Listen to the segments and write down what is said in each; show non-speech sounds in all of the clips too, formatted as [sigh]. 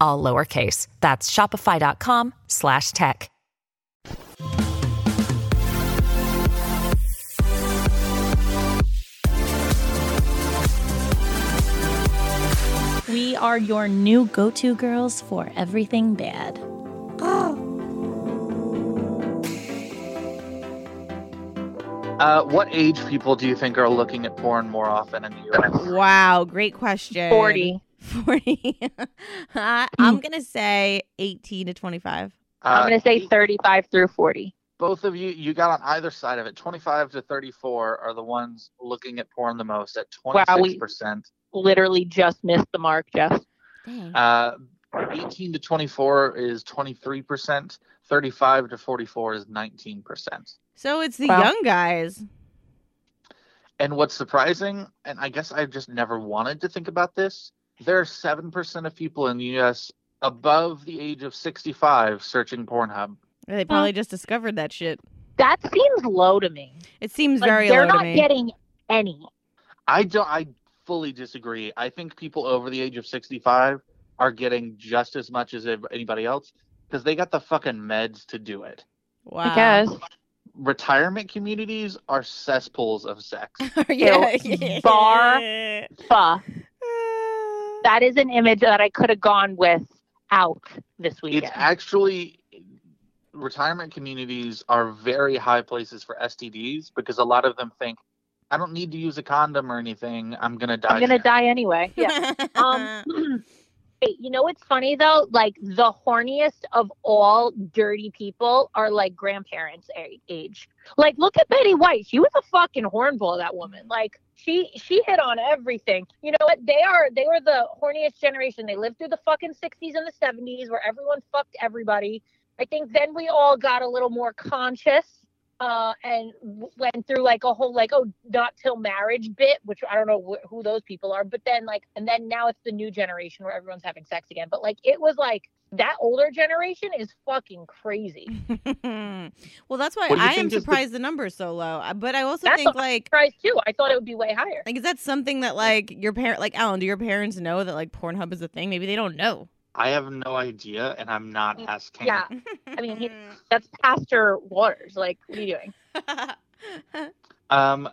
all lowercase. That's shopify.com slash tech. We are your new go to girls for everything bad. [gasps] Uh, what age people do you think are looking at porn more often in the U.S.? Wow, great question. 40. 40. [laughs] I- I'm going to say 18 to 25. I'm Uh, going to say 35 through 40. both of you, you got on either side of it. 25 to 34 are the ones looking at porn the most at Wow, 26 we- percent. Literally just missed the mark, Jeff. Dang. Uh, 18 to 24 is 23 percent. 35 to 44 is 19 percent. so it's the Wow. young guys. And what's surprising, and I guess I've just never wanted to think about this, there are 7% of people in the US above the age of 65 searching Pornhub. They probably just discovered that shit. That seems low to me. It seems Like, very they're low not to me. getting any. I don't I fully disagree. I think people over the age of 65 are getting just as much as anybody else because they got the fucking meds to do it. wow. I guess. Retirement communities are cesspools of sex. [laughs] yeah. Ew. Bar. Fuh. That is an image that I could have gone with out this weekend. it's actually retirement communities are very high places for STDs because a lot of them think I don't need to use a condom or anything. I'm gonna die. I'm going to soon." die anyway. [laughs] Yeah. Um, [laughs] Hey, you know what's funny though? Like the horniest of all dirty people are like grandparents age. Like look at Betty White. She was a fucking hornball. That woman. Like she she hit on everything. You know what? They are they were the horniest generation. They lived through the fucking 60s and the 70s where everyone fucked everybody. I think then we all got a little more conscious uh, and w- went through like a whole like oh not till marriage bit, which I don't know wh- who those people are. But then like and then now it's the new generation where everyone's having sex again. But like it was like that older generation is fucking crazy. [laughs] well, that's why What do you I am think is the- surprised the number's so low. Uh, But I also That's think what I'm like Surprised too. I thought it would be way higher. like is that something that like your parent like Alan, do your parents know that like Pornhub is a thing? Maybe they don't know. I have no idea, and I'm not asking. Yeah, I mean he, [laughs] that's Pastor Waters. Like what are you doing? [laughs] Um,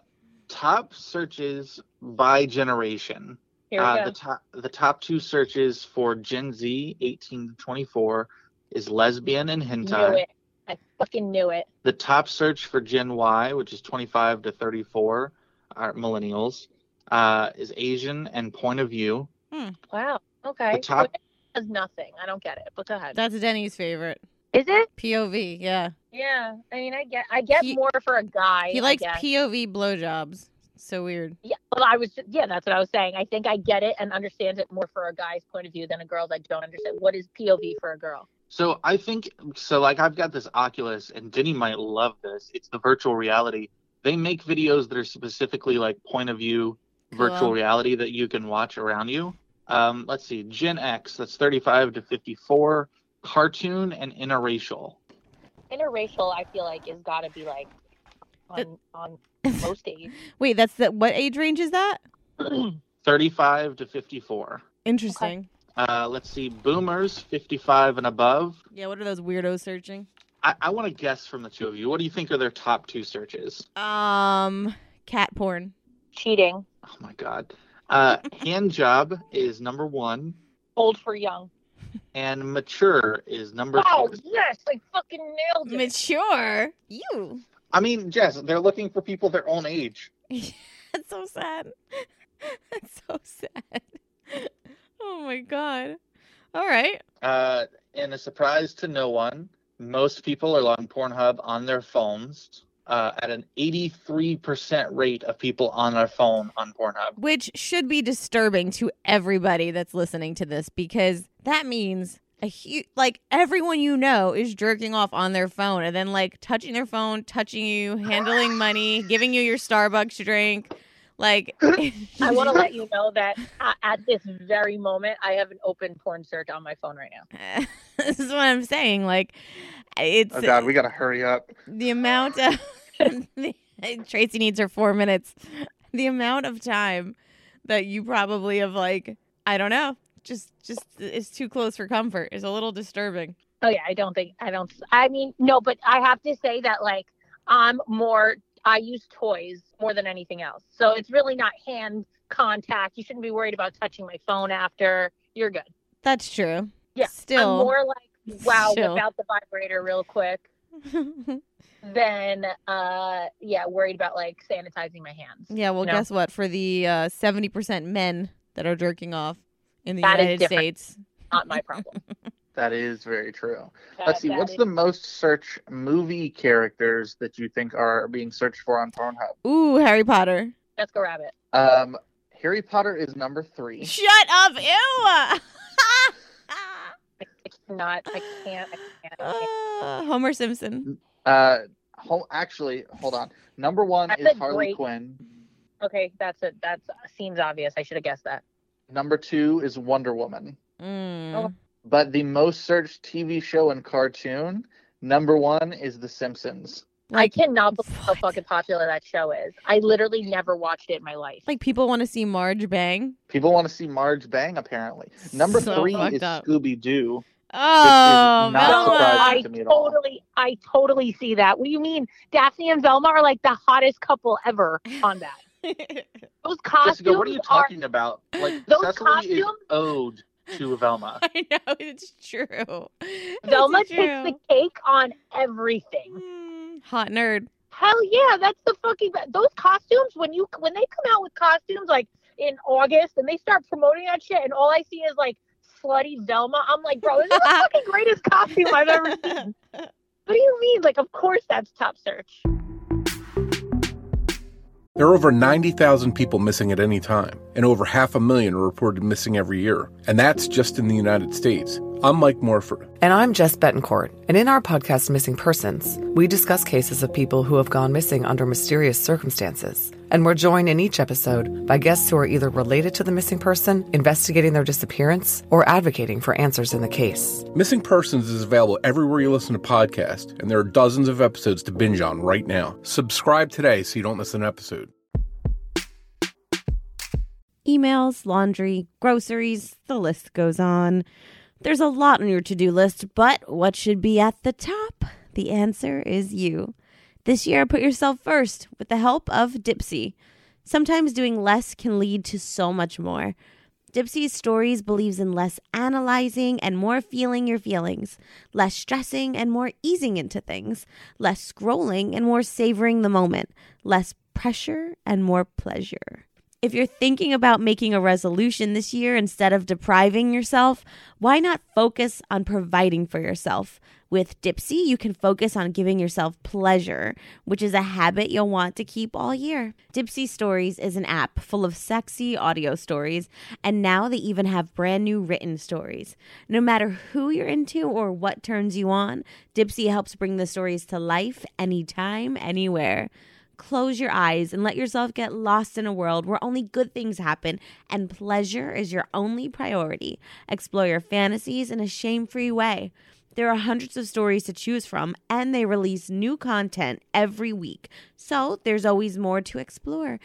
top searches by generation. Here we Uh, go. the top the top two searches for Gen Z, 18 to 24, is lesbian and hentai. Knew hentai. it. I fucking knew it. The top search for Gen Y, which is 25 to 34, are millennials, uh, is Asian and point of view. Hmm. Wow. Okay. The top- So it does nothing. I don't get it. But go ahead. That's Denny's favorite. Is it? POV, yeah. Yeah. I mean, I get I get He- more for a guy. He I likes guess. POV blowjobs. So weird. Yeah, well, I was just, yeah, that's what I was saying. I think I get it and understand it more for a guy's point of view than a girl's. I don't understand what is POV for a girl. So I think so. Like I've got this Oculus, and Denny might love this. It's the virtual reality. They make videos that are specifically like point of view virtual reality that you can watch around you. Um, let's see, Gen X, that's 35 to 54, cartoon and interracial. Interracial, I feel like, is got to be like on on [laughs] most age. Wait, that's the what age range is that? [clears throat] 35 to 54. Interesting. Uh, let's see, boomers, 55 and above. Yeah, what are those weirdos searching? I, I want to guess from the two of you. What do you think are their top two searches? Um, cat porn. Cheating, Oh my God. Uh, [laughs] hand job is number one, old for young. and mature is number Oh two. yes, I fucking nailed it. Mature. You. I mean, Jess, they're looking for people their own age. [laughs] That's so sad. [laughs] That's so sad. Oh my god. All right. Uh, and a surprise to no one, most people are on Pornhub on their phones. Uh, at an 83% rate of people on their phone on Pornhub. Which should be disturbing to everybody that's listening to this because that means a huge like everyone you know is jerking off on their phone and then like touching their phone, touching you, handling money, giving you your Starbucks drink. Like [laughs] I [laughs] want to let you know that at this very moment, I have an open porn search on my phone right now. [laughs] this is what I'm saying. Like it's Oh God, we gotta hurry up. the amount of Tracy needs her four minutes. The amount of time that you probably have like I don't know, just just is too close for comfort is a little disturbing. Oh yeah, I don't think I don't. I mean, no, but I have to say that like I'm more. I use toys more than anything else, so it's really not hand contact. You shouldn't be worried about touching my phone after. You're good. That's true. Yeah, Still. I'm more like wow, Still. whip the vibrator real quick. [laughs] Than uh, yeah, worried about like sanitizing my hands. yeah, well, No. guess what? For the uh, seventy percent men that are jerking off in the That United. States, Not my problem. [laughs] That is very true. That- Let's see. that What's is- the most search movie characters that you think are being searched for on Pornhub? ooh, Harry Potter. Let's go Rabbit? Um, Harry Potter is number three. Shut up! Ew. [laughs] I, I cannot. I can't. I can't. I can't. Uh, Homer Simpson. Uh, ho- actually, hold on. Number one That's is Harley great- Quinn. Okay, that's it. That's seems obvious. I should have guessed that. Number two is Wonder Woman. Mm. But the most searched TV show and cartoon, number one is The Simpsons. Like, I cannot believe how fucking popular that show is. I literally never watched it in my life. like people want to see Marge bang. People want to see Marge bang, apparently. Number So three is. Scooby Doo. Oh, not Velma. I to me at all. totally, I totally see that. What do you mean? Daphne and Velma are like the hottest couple ever on that. [laughs] Those costumes Jessica, what are you are. talking about? Like Those Cecily is costumes- owed to Velma. [laughs] I know it's true. It's Velma true. takes the cake on everything. Mm, hot nerd. Hell yeah, that's the fucking those costumes when you when they come out with costumes like in August and they start promoting that shit and all I see is like slutty Velma. I'm like, bro, this is the [laughs] fucking greatest costume I've ever seen. What do you mean? Like, of course that's top search. There are over 90,000 people missing at any time, and over half a million are reported missing every year. And that's just in the United States. I'm Mike Morford. And I'm Jess Betancourt. And in our podcast, Missing Persons, we discuss cases of people who have gone missing under mysterious circumstances. And we're joined in each episode by guests who are either related to the missing person, investigating their disappearance, or advocating for answers in the case. Missing Persons is available everywhere you listen to podcasts, and there are dozens of episodes to binge on right now. Subscribe today so you don't miss an episode. Emails, laundry, groceries, the list goes on. There's a lot on your to do list, but what should be at the top? The answer is you. This year, put yourself first with the help of Dipsea. Sometimes doing less can lead to so much more. Dipsea's Stories believes in less analyzing and more feeling your feelings, less stressing and more easing into things, less scrolling and more savoring the moment, less pressure and more pleasure. If you're thinking about making a resolution this year instead of depriving yourself, why not focus on providing for yourself? With Dipsea, you can focus on giving yourself pleasure, which is a habit you'll want to keep all year. Dipsea Stories is an app full of sexy audio stories, and now they even have brand new written stories. No matter who you're into or what turns you on, Dipsea helps bring the stories to life anytime, anywhere. Close your eyes and let yourself get lost in a world where only good things happen and pleasure is your only priority. Explore your fantasies in a shame free way. There are hundreds of stories to choose from, and they release new content every week. So there's always more to explore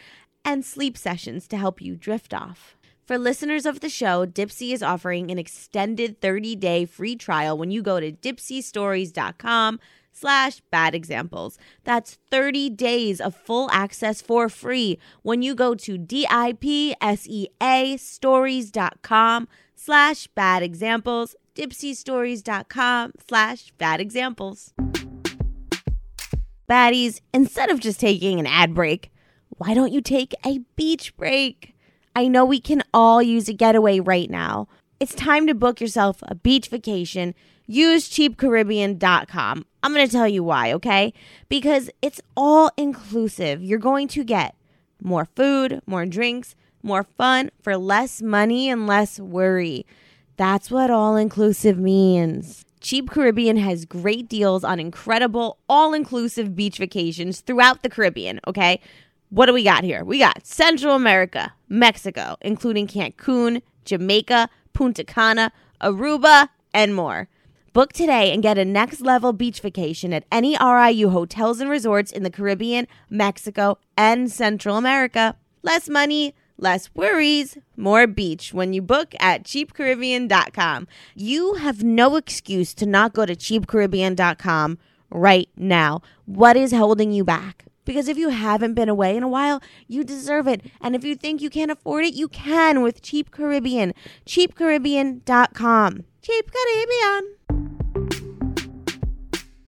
and sleep sessions to help you drift off. For listeners of the show, Dipsea is offering an extended 30-day free trial when you go to dipseastories.com slash bad examples. That's 30 days of full access for free when you go to D-I-P-S-E-A stories.com slash bad examples, dipseastories.com slash bad examples. Baddies, instead of just taking an ad break, why don't you take a beach break? I know we can all use a getaway right now. It's time to book yourself a beach vacation. Use cheapcaribbean.com. I'm going to tell you why, okay? Because it's all inclusive. You're going to get more food, more drinks, more fun for less money and less worry. That's what all inclusive means. Cheap Caribbean has great deals on incredible all inclusive beach vacations throughout the Caribbean, okay? What do we got here? We got Central America, Mexico, including Cancun, Jamaica, Punta Cana, Aruba, and more. Book today and get a next level beach vacation at any RIU hotels and resorts in the Caribbean, Mexico, and Central America. Less money, less worries, more beach when you book at cheapcaribbean.com. You have no excuse to not go to cheapcaribbean.com right now. What is holding you back? Because if you haven't been away in a while, you deserve it. And if you think you can't afford it, you can with Cheap Caribbean. CheapCaribbean.com. Cheap Caribbean.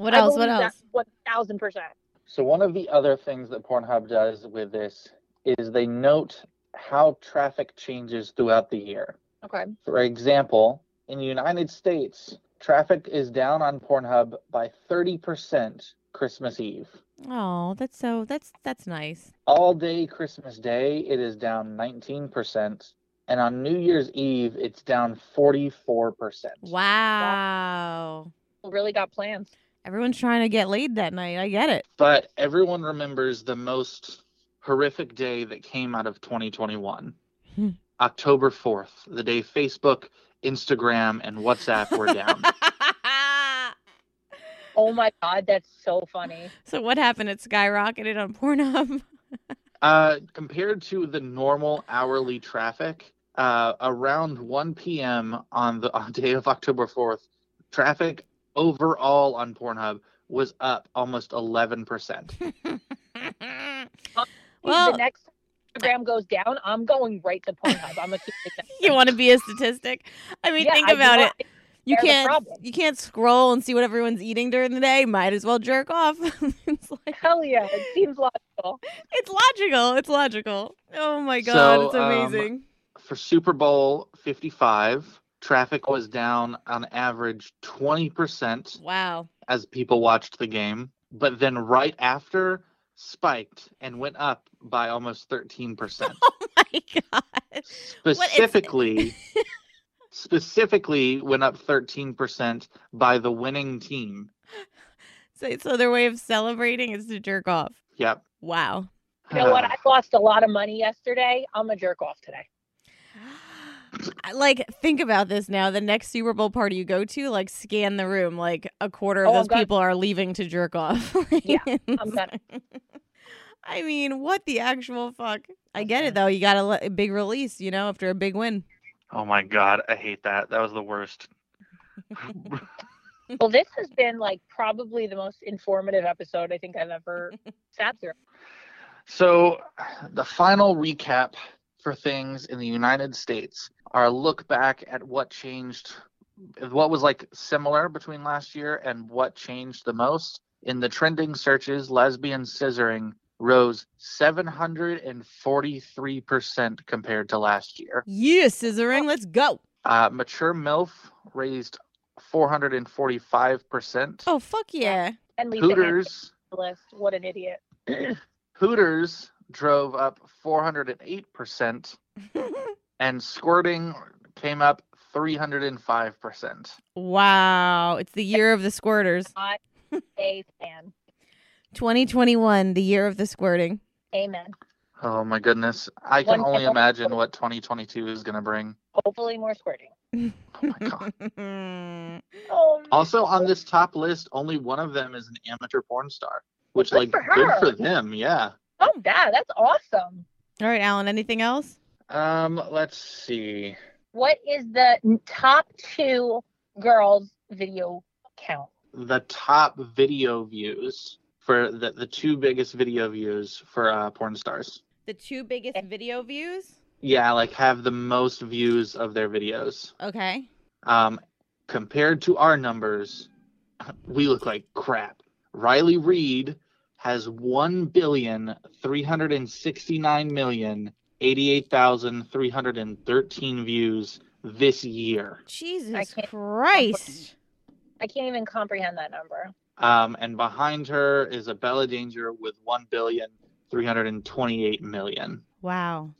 What else? What else? One thousand percent. So one of the other things that Pornhub does with this is they note how traffic changes throughout the year. Okay. For example, in the United States, traffic is down on Pornhub by 30% Christmas Eve. Oh, that's so that's that's nice. All day Christmas Day, it is down 19%. And on New Year's Eve, it's down 44%. Wow. Really got plans. Everyone's trying to get laid that night. I get it. But everyone remembers the most horrific day that came out of 2021 Hmm. October 4th, the day Facebook, Instagram, and WhatsApp were down. [laughs] Oh my god, that's so funny. so what happened? It skyrocketed on Pornhub. [laughs] Uh, compared to the normal hourly traffic, uh, around 1 p.m. on the on day of October 4th, traffic overall on Pornhub was up almost 11%. [laughs] well, the next Instagram goes down, I'm going right to Pornhub. I'm gonna keep it that [laughs] you want to be a statistic? I mean, Yeah, think about it. not- You They're can't you can't scroll and see what everyone's eating during the day. Might as well jerk off. [laughs] it's like Hell yeah, it seems logical. it's logical. It's logical. Oh my god, So, it's um, amazing. For Super Bowl 55, traffic was down on average 20% wow. as people watched the game, but then right after spiked and went up by almost 13%. [laughs] Oh my god. specifically [laughs] specifically went up 13% by the winning team. So, so their way of celebrating is to jerk off. Yep. Wow. You know what? [sighs] I lost a lot of money yesterday. I'm a jerk off today. I- Like, think about this now. The next Super Bowl party you go to, like, scan the room. Like, a quarter of Oh, those gonna- people are leaving to jerk off. [laughs] Yeah, [laughs] I'm gonna. I mean, what the actual fuck? I get it though. You got a, le- a big release, you know, after a big win. Oh my god, I hate that. That was the worst. [laughs] Well, this has been like probably the most informative episode I think I've ever sat through. So, the final recap for things in the United States are a look back at what changed, what was like similar between last year and what changed the most. In the trending searches, lesbian scissoring rose 743% compared to last year. Yeah, scissoring. Let's go. Uh, mature MILF raised 445%. Oh fuck yeah. And Lisa Hooters, list. What an idiot. [clears throat] Hooters drove up 408%, [laughs] and squirting came up 305%. wow, it's the year of the squirters. [laughs] Not a fan. 2021, the year of the squirting. Amen. Oh my goodness. I can One only episode. imagine what 2022 is going to bring. Hopefully more squirting. [laughs] Oh my god. Oh, Also on this top list, only one of them is an amateur porn star, which Good like for good for them, yeah. Oh, yeah, that's awesome. All right, Alan. Anything else? Um, let's see. What is the top two girls video count? The top video views for the, the two biggest video views for uh, porn stars. The two biggest video views. Yeah, like have the most views of their videos. Okay. Um, compared to our numbers, we look like crap. Riley Reid has one billion three hundred and sixty nine million eighty eight thousand three hundred and thirteen views this year. Jesus can't- Christ. I can't even comprehend that number. Um, and behind her is Abella Danger with one billion three hundred and twenty eight million. Wow.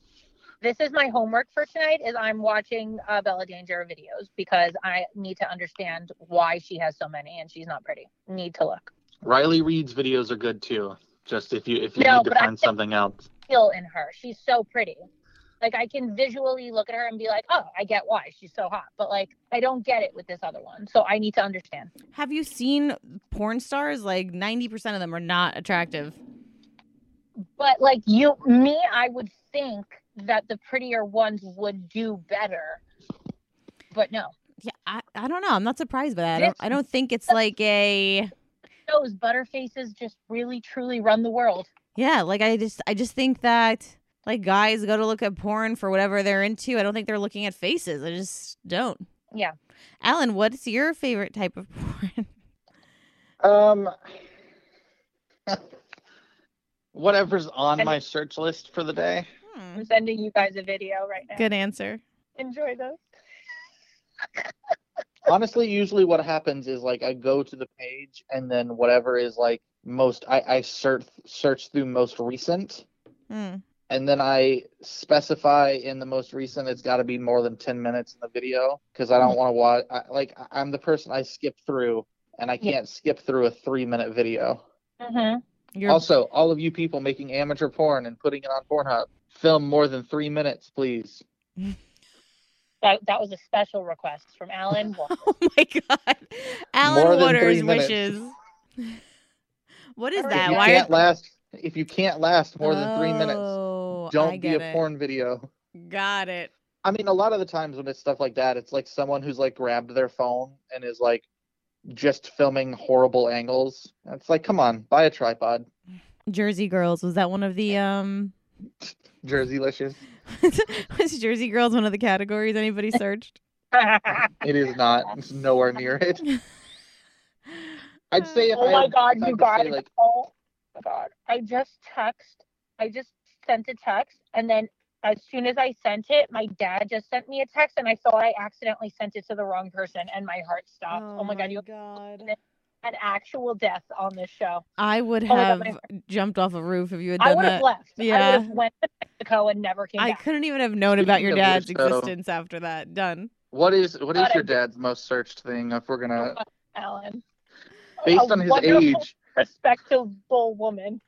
This is my homework for tonight. Is I'm watching uh, Bella Danger videos because I need to understand why she has so many and she's not pretty. Need to look. Riley Reid's videos are good too. Just if you if you No, need to but I find something else. Feel in her. She's so pretty. Like I can visually look at her and be like, oh, I get why she's so hot. But like I don't get it with this other one. So I need to understand. Have you seen porn stars? Like 90% of them are not attractive. But like you, me, I would think that the prettier ones would do better. But no, Yeah, I, I don't know. I'm not surprised by that. I don't, I don't think it's like a those butterfaces just really truly run the world. yeah, like I just I just think that like guys go to look at porn for whatever they're into. I don't think they're looking at faces. I just don't. Yeah. Alan, what's your favorite type of [laughs] porn? Um, whatever's on And- my search list for the day. Hmm, I'm sending you guys a video right now. Good answer. Enjoy those. [laughs] Honestly, usually what happens is like I go to the page and then whatever is like most I, I search search through most recent Hmm. and then I specify in the most recent it's got to be more than 10 minutes in the video because I don't want to watch I, like I'm the person I skip through and I can't skip through a 3 minute video. Mm-hmm. You're Also, all of you people making amateur porn and putting it on Pornhub, film more than 3 minutes, please. [laughs] That that was a special request from Alan. [laughs] Walker. Oh my god. Alan More Waters wishes. what is that? if you Why can't last if you can't last more than 3 minutes, Oh, don't be a it. porn video. Got it. I mean, a lot of the times when it's stuff like that, it's like someone who's like grabbed their phone and is like just filming horrible angles. It's like, come on, buy a tripod. Jersey Girls was that one of the um Jerseylicious. was [laughs] Jersey Girls one of the categories anybody [laughs] searched? It is not. It's nowhere near it. I'd say if oh I my had god, time you to say, guys! like oh my god! I just text. I just sent a text, and then as soon as I sent it, my dad just sent me a text, and I thought I accidentally sent it to the wrong person, and my heart stopped. Oh, my oh god! You god. [laughs] an actual death on this show. I would Oh have God, jumped off a roof if you had I done would have that. left. I Yeah. would have went to Mexico and never came back. I back. couldn't even have known about your dad's which, though- existence after that. Done. what is what is your dad's most searched thing if we're gonna oh, Alan. based A on his age respectable woman.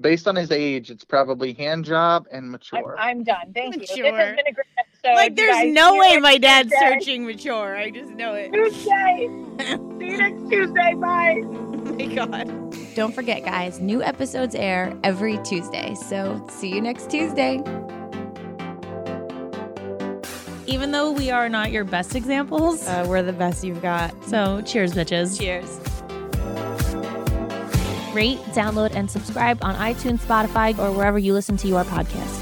based on his age, it's probably hand job and I'm, mature. I'm done. Thank you. This has been a great episode. like, there's guys. no way my dad's Tuesday. searching mature. I just know it. Tuesday. [laughs] See you next Tuesday. Bye. Oh my god. Don't forget, guys, new episodes air every Tuesday. So see you next Tuesday. Even though we are not your best examples. Uh, we're the best you've got. so cheers, bitches. Cheers. Rate, download, and subscribe on iTunes, Spotify, or wherever you listen to your podcast.